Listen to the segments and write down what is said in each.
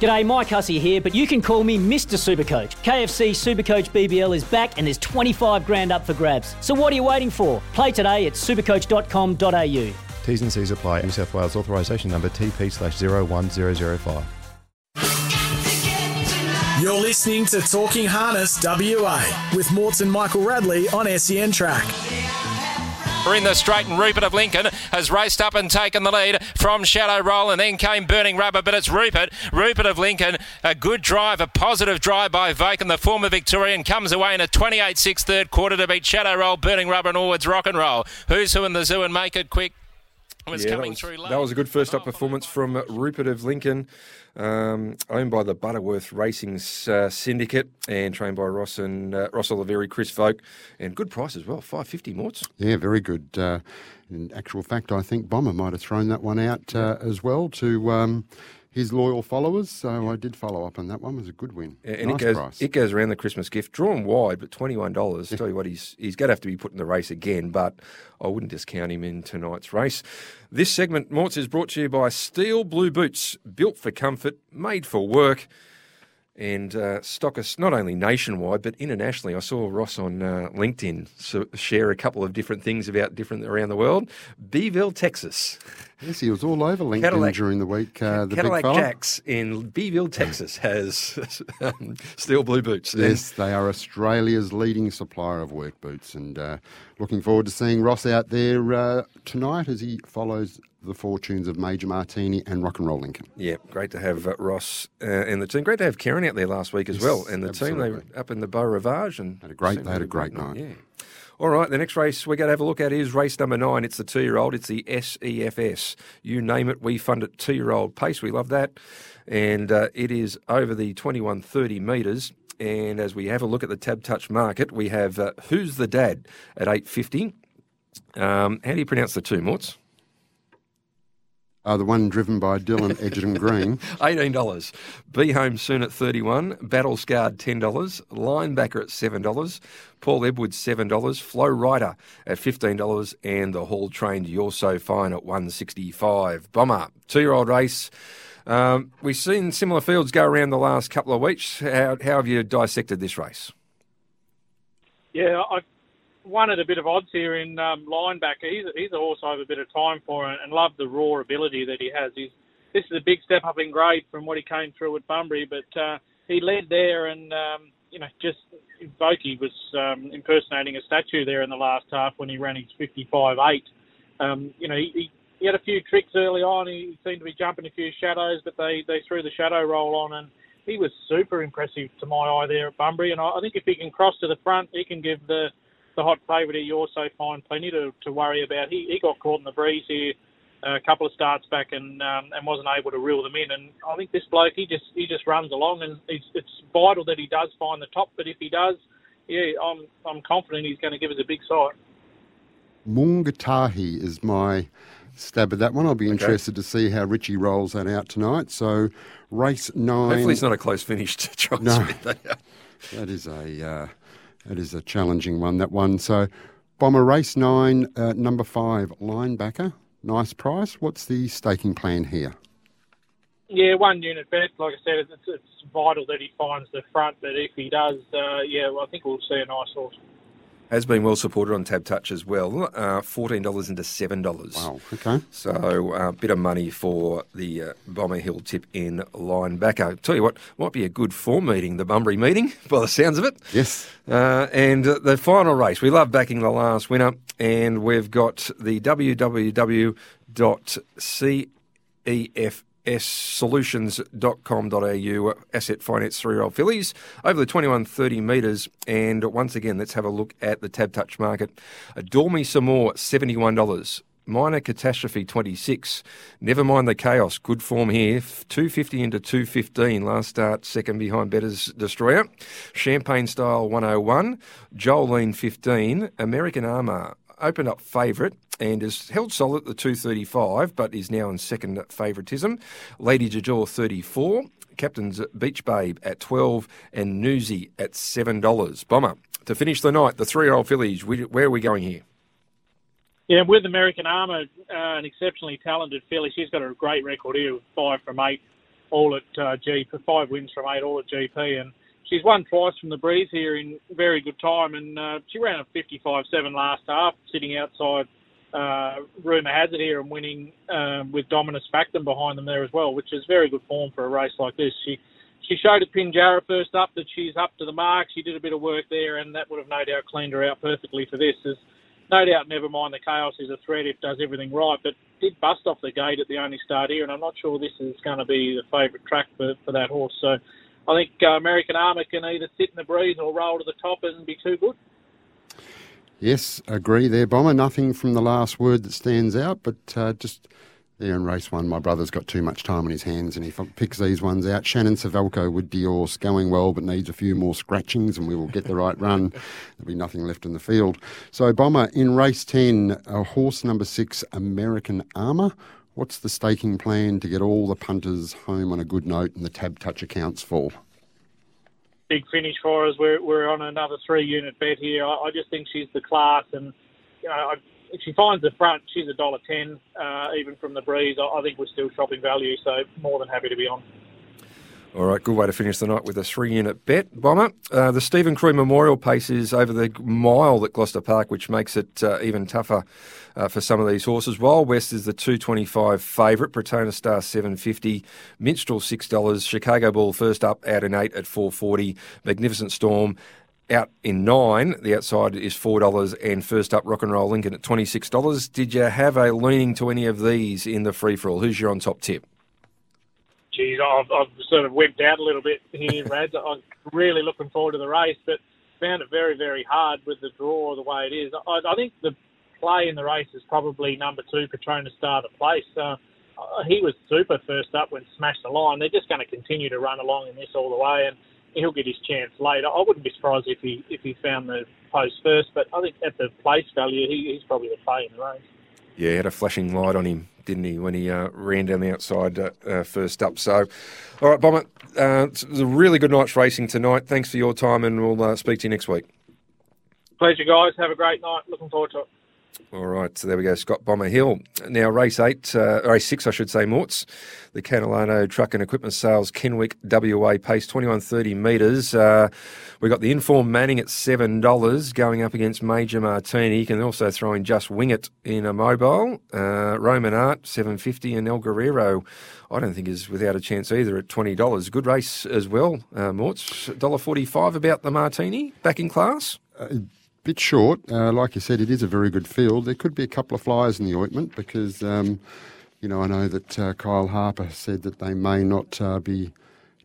G'day, Mike Hussey here, but you can call me Mr. Supercoach. KFC Supercoach BBL is back and there's 25 grand up for grabs. So what are you waiting for? Play today at supercoach.com.au. T's and C's apply. New South Wales authorisation number TP slash 01005. You're listening to Talking Harness WA with Morton Michael Radley on SEN Track. We're in the straight, and Rupert of Lincoln has raced up and taken the lead from Shadow Roll, and then came Burning Rubber, but it's Rupert. Rupert of Lincoln, a good drive, a positive drive by Voken, the former Victorian, comes away in a 28 6 third quarter to beat Shadow Roll, Burning Rubber, and Allwards Rock and Roll. Who's who in the zoo and make it quick? Was Yeah, coming that, through was, late. that was a good first up performance from Rupert of Lincoln, um, owned by the Butterworth Racing uh, Syndicate and trained by Ross and uh, Ross Olivieri, Chris Voak, and good price as well, five fifty Morts. Yeah, very good. Uh, in actual fact, I think Bomber might have thrown that one out uh, as well to um, his loyal followers. So I did follow up on that one. It was a good win. And nice it goes, price. it goes around the Christmas gift, drawn wide, but twenty one dollars. Tell you what, he's he's going to have to be put in the race again, but I wouldn't discount him in tonight's race. This segment, Morts, is brought to you by Steel Blue Boots, built for comfort, made for work. And uh, stock us not only nationwide but internationally. I saw Ross on uh, LinkedIn so share a couple of different things about different around the world. Beeville, Texas. yes, he was all over LinkedIn Cadillac- during the week. Uh, the Cadillac big. Jacks in Beeville, Texas has um, steel blue boots. And Yes, they are Australia's leading supplier of work boots, and uh, looking forward to seeing Ross out there uh, tonight as he follows the fortunes of Major Martini and Rock and Roll Lincoln. Yeah, great to have uh, Ross uh, and the team. Great to have Karen out there last week as Yes, well, and the team they were up in the Beau Rivage and Had a great- they had a great have night. Yeah. All right, the next race we're going to have a look at is race number nine. It's the two-year-old. It's the CEFS. You name it, we fund it. Two-year-old pace. We love that, and uh, it is over the twenty-one thirty metres. And as we have a look at the tab touch market, we have uh, Who's the Dad at eight fifty. Um, how do you pronounce the two, Morts? Uh, the one driven by Dylan Edgerton Green. Eighteen dollars. Be home soon at thirty-one. Battle scarred ten dollars. Linebacker at seven dollars. Paul Edwards seven dollars. Flow Rider at fifteen dollars, and the Hall trained You're So Fine at one sixty-five. Bomber two-year-old race. Um, we've seen similar fields go around the last couple of weeks. How, how have you dissected this race? Yeah, I won at a bit of odds here in um, linebacker. He's, he's a horse I have a bit of time for and, and love the raw ability that he has. He's, this is a big step up in grade from what he came through at Bunbury, but uh, he led there and, um, you know, just Vokey was um, impersonating a statue there in the last half when he ran his 55-8. Um, you know, he, he, he had a few tricks early on. He seemed to be jumping a few shadows, but they, they threw the shadow roll on and he was super impressive to my eye there at Bunbury. And I think if he can cross to the front, he can give the the hot favourite here, also fine plenty to, to worry about. He, he got caught in the breeze here uh, a couple of starts back and um, and wasn't able to reel them in. And I think this bloke he just he just runs along, and it's, it's vital that he does find the top. But if he does, yeah, I'm I'm confident he's going to give us a big sight. Mungatahi is my stab at that one. I'll be interested to see how Richie rolls that out tonight. So, race nine. Hopefully, it's not a close finish to Charles No. Smith. That is a uh, that is a challenging one. That one. So, bomber race nine, uh, number five, linebacker. Nice price. What's the staking plan here? Yeah, one unit bet. Like I said, it's, it's vital that he finds the front. But if he does, uh, yeah, well, I think we'll see a nice horse. Has been well supported on Tab Touch as well. Uh, Fourteen dollars into seven dollars. Wow. Okay. So a uh, bit of money for the uh, Bomber Hill tip in linebacker. Tell you what, might be a good form meeting, the Bunbury meeting, by the sounds of it. Yes. Uh, and uh, the final race, we love backing the last winner, and we've got the www.cefsolutions.com.au asset finance three year old fillies over the 2130 metres. And once again, let's have a look at the Tab Touch market. Adore Me Some More, $71. Minor Catastrophe 26. Never mind the chaos. Good form here. 250 into 215. Last start, second behind Better's Destroyer. Champagne Style 101. Jolene 15. American Armour opened up favourite and has held solid at the 235, but is now in second favouritism. Lady Jajor 34. Captain's Beach Babe at 12 and Newsy at $7. Bomber. To finish the night, the three-year-old fillies, where are we going here? Yeah, with American Armour, uh, an exceptionally talented filly. She's got a great record here, five from eight, all at uh, GP, five wins from eight, all at GP, and she's won twice from the breeze here in very good time. And uh, she ran a 55-7 last half, sitting outside uh, rumour has it here and winning um, with Dominus Factum behind them there as well, which is very good form for a race like this. She she showed at Pinjarra first up that she's up to the mark. She did a bit of work there, and that would have no doubt cleaned her out perfectly for this. There's no doubt, never mind the chaos is a threat if does everything right, but did bust off the gate at the only start here, and I'm not sure this is going to be the favourite track for, for that horse. So I think uh, American Armour can either sit in the breeze or roll to the top and be too good. Yes, agree there, Bomber. Nothing from the last word that stands out, but uh, just there in race one, my brother's got too much time on his hands and he picks these ones out. Shannon Suvaljko with Diorce going well, but needs a few more scratchings and we will get the right run. There'll be nothing left in the field. So, Bomber, in race 10, a horse number six, American Armour. What's the staking plan to get all the punters home on a good note and the tab touch accounts full? big finish for us. We're we're on another three unit bet here. I, I just think she's the class, and you know, I, if she finds the front, she's a dollar ten, uh, even from the breeze. I, I think we're still shopping value, so more than happy to be on. All right, good way to finish the night with a three unit bet, Bomber. Uh, the Stephen Crew Memorial pace is over the mile at Gloucester Park, which makes it uh, even tougher uh, for some of these horses. Wild West is the 225 favourite, Protona Star 750, Minstrel $6, Chicago Bull first up out in 8 at 440, Magnificent Storm out in nine. The outside is four dollars, and first up, Rock and Roll Lincoln at twenty six dollars. Did you have a leaning to any of these in the free for all? Who's your on top tip? Geez, I've, I've sort of wimped out a little bit here, Rads. I'm really looking forward to the race, but found it very, very hard with the draw the way it is. I, I think the play in the race is probably number two, Petronas Star to place. Uh, he was super first up when smashed the line. They're just going to continue to run along in this all the way, and he'll get his chance later. I wouldn't be surprised if he if he found the post first, but I think at the place value, he, he's probably the play in the race. Yeah, he had a flashing light on him, didn't he, when he uh, ran down the outside uh, uh, first up. So, all right, Bomber, uh, was a really good night's racing tonight. Thanks for your time, and we'll uh, speak to you next week. Pleasure, guys. Have a great night. Looking forward to it. All right, so there we go. Scott Bomber Hill. Now, race eight, uh, race six, I should say, Morts. The Canilano Truck and Equipment Sales Kenwick WA pace, 2130 metres. Uh, we got the Inform Manning at $7 going up against Major Martini. You can also throw in Just Wing It in a mobile. Uh, Roman Art, 750 and El Guerrero, I don't think is without a chance either at $20. Good race as well, uh, Morts. $1.45 about the Martini, back in class. Uh, bit short. Uh, like you said, it is a very good field. There could be a couple of flyers in the ointment because, um, you know, I know that uh, Kyle Harper said that they may not uh, be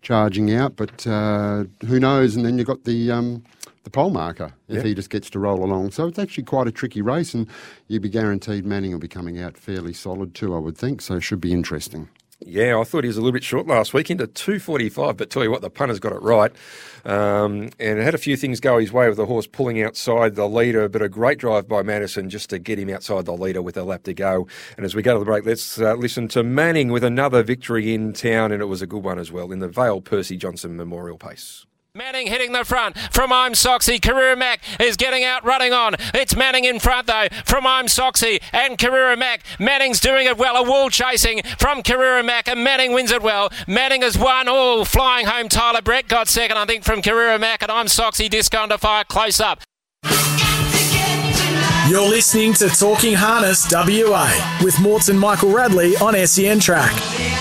charging out, but uh, who knows? And then you've got the um, the pole marker if yep. he just gets to roll along. So it's actually quite a tricky race, and you'd be guaranteed Manning will be coming out fairly solid too, I would think. So it should be interesting. Yeah, I thought he was a little bit short last week into 245, but tell you what, the punter's got it right. Um, and had a few things go his way with the horse pulling outside the leader, but a great drive by Madison just to get him outside the leader with a lap to go. And as we go to the break, let's uh, listen to Manning with another victory in town, and it was a good one as well in the Vale Percy Johnson Memorial Pace. Manning hitting the front from I'm Soxy. Carrera Mac is getting out running on. It's Manning in front though from I'm Soxy and Carrera Mac. Manning's doing it well. A wall chasing from Carrera Mac and Manning wins it well. Manning has won all. Flying home Tyler Brett got second I think from Carrera Mac and I'm Soxy disco to fire close up. You're listening to Talking Harness WA with Morton Michael Radley on SEN Track.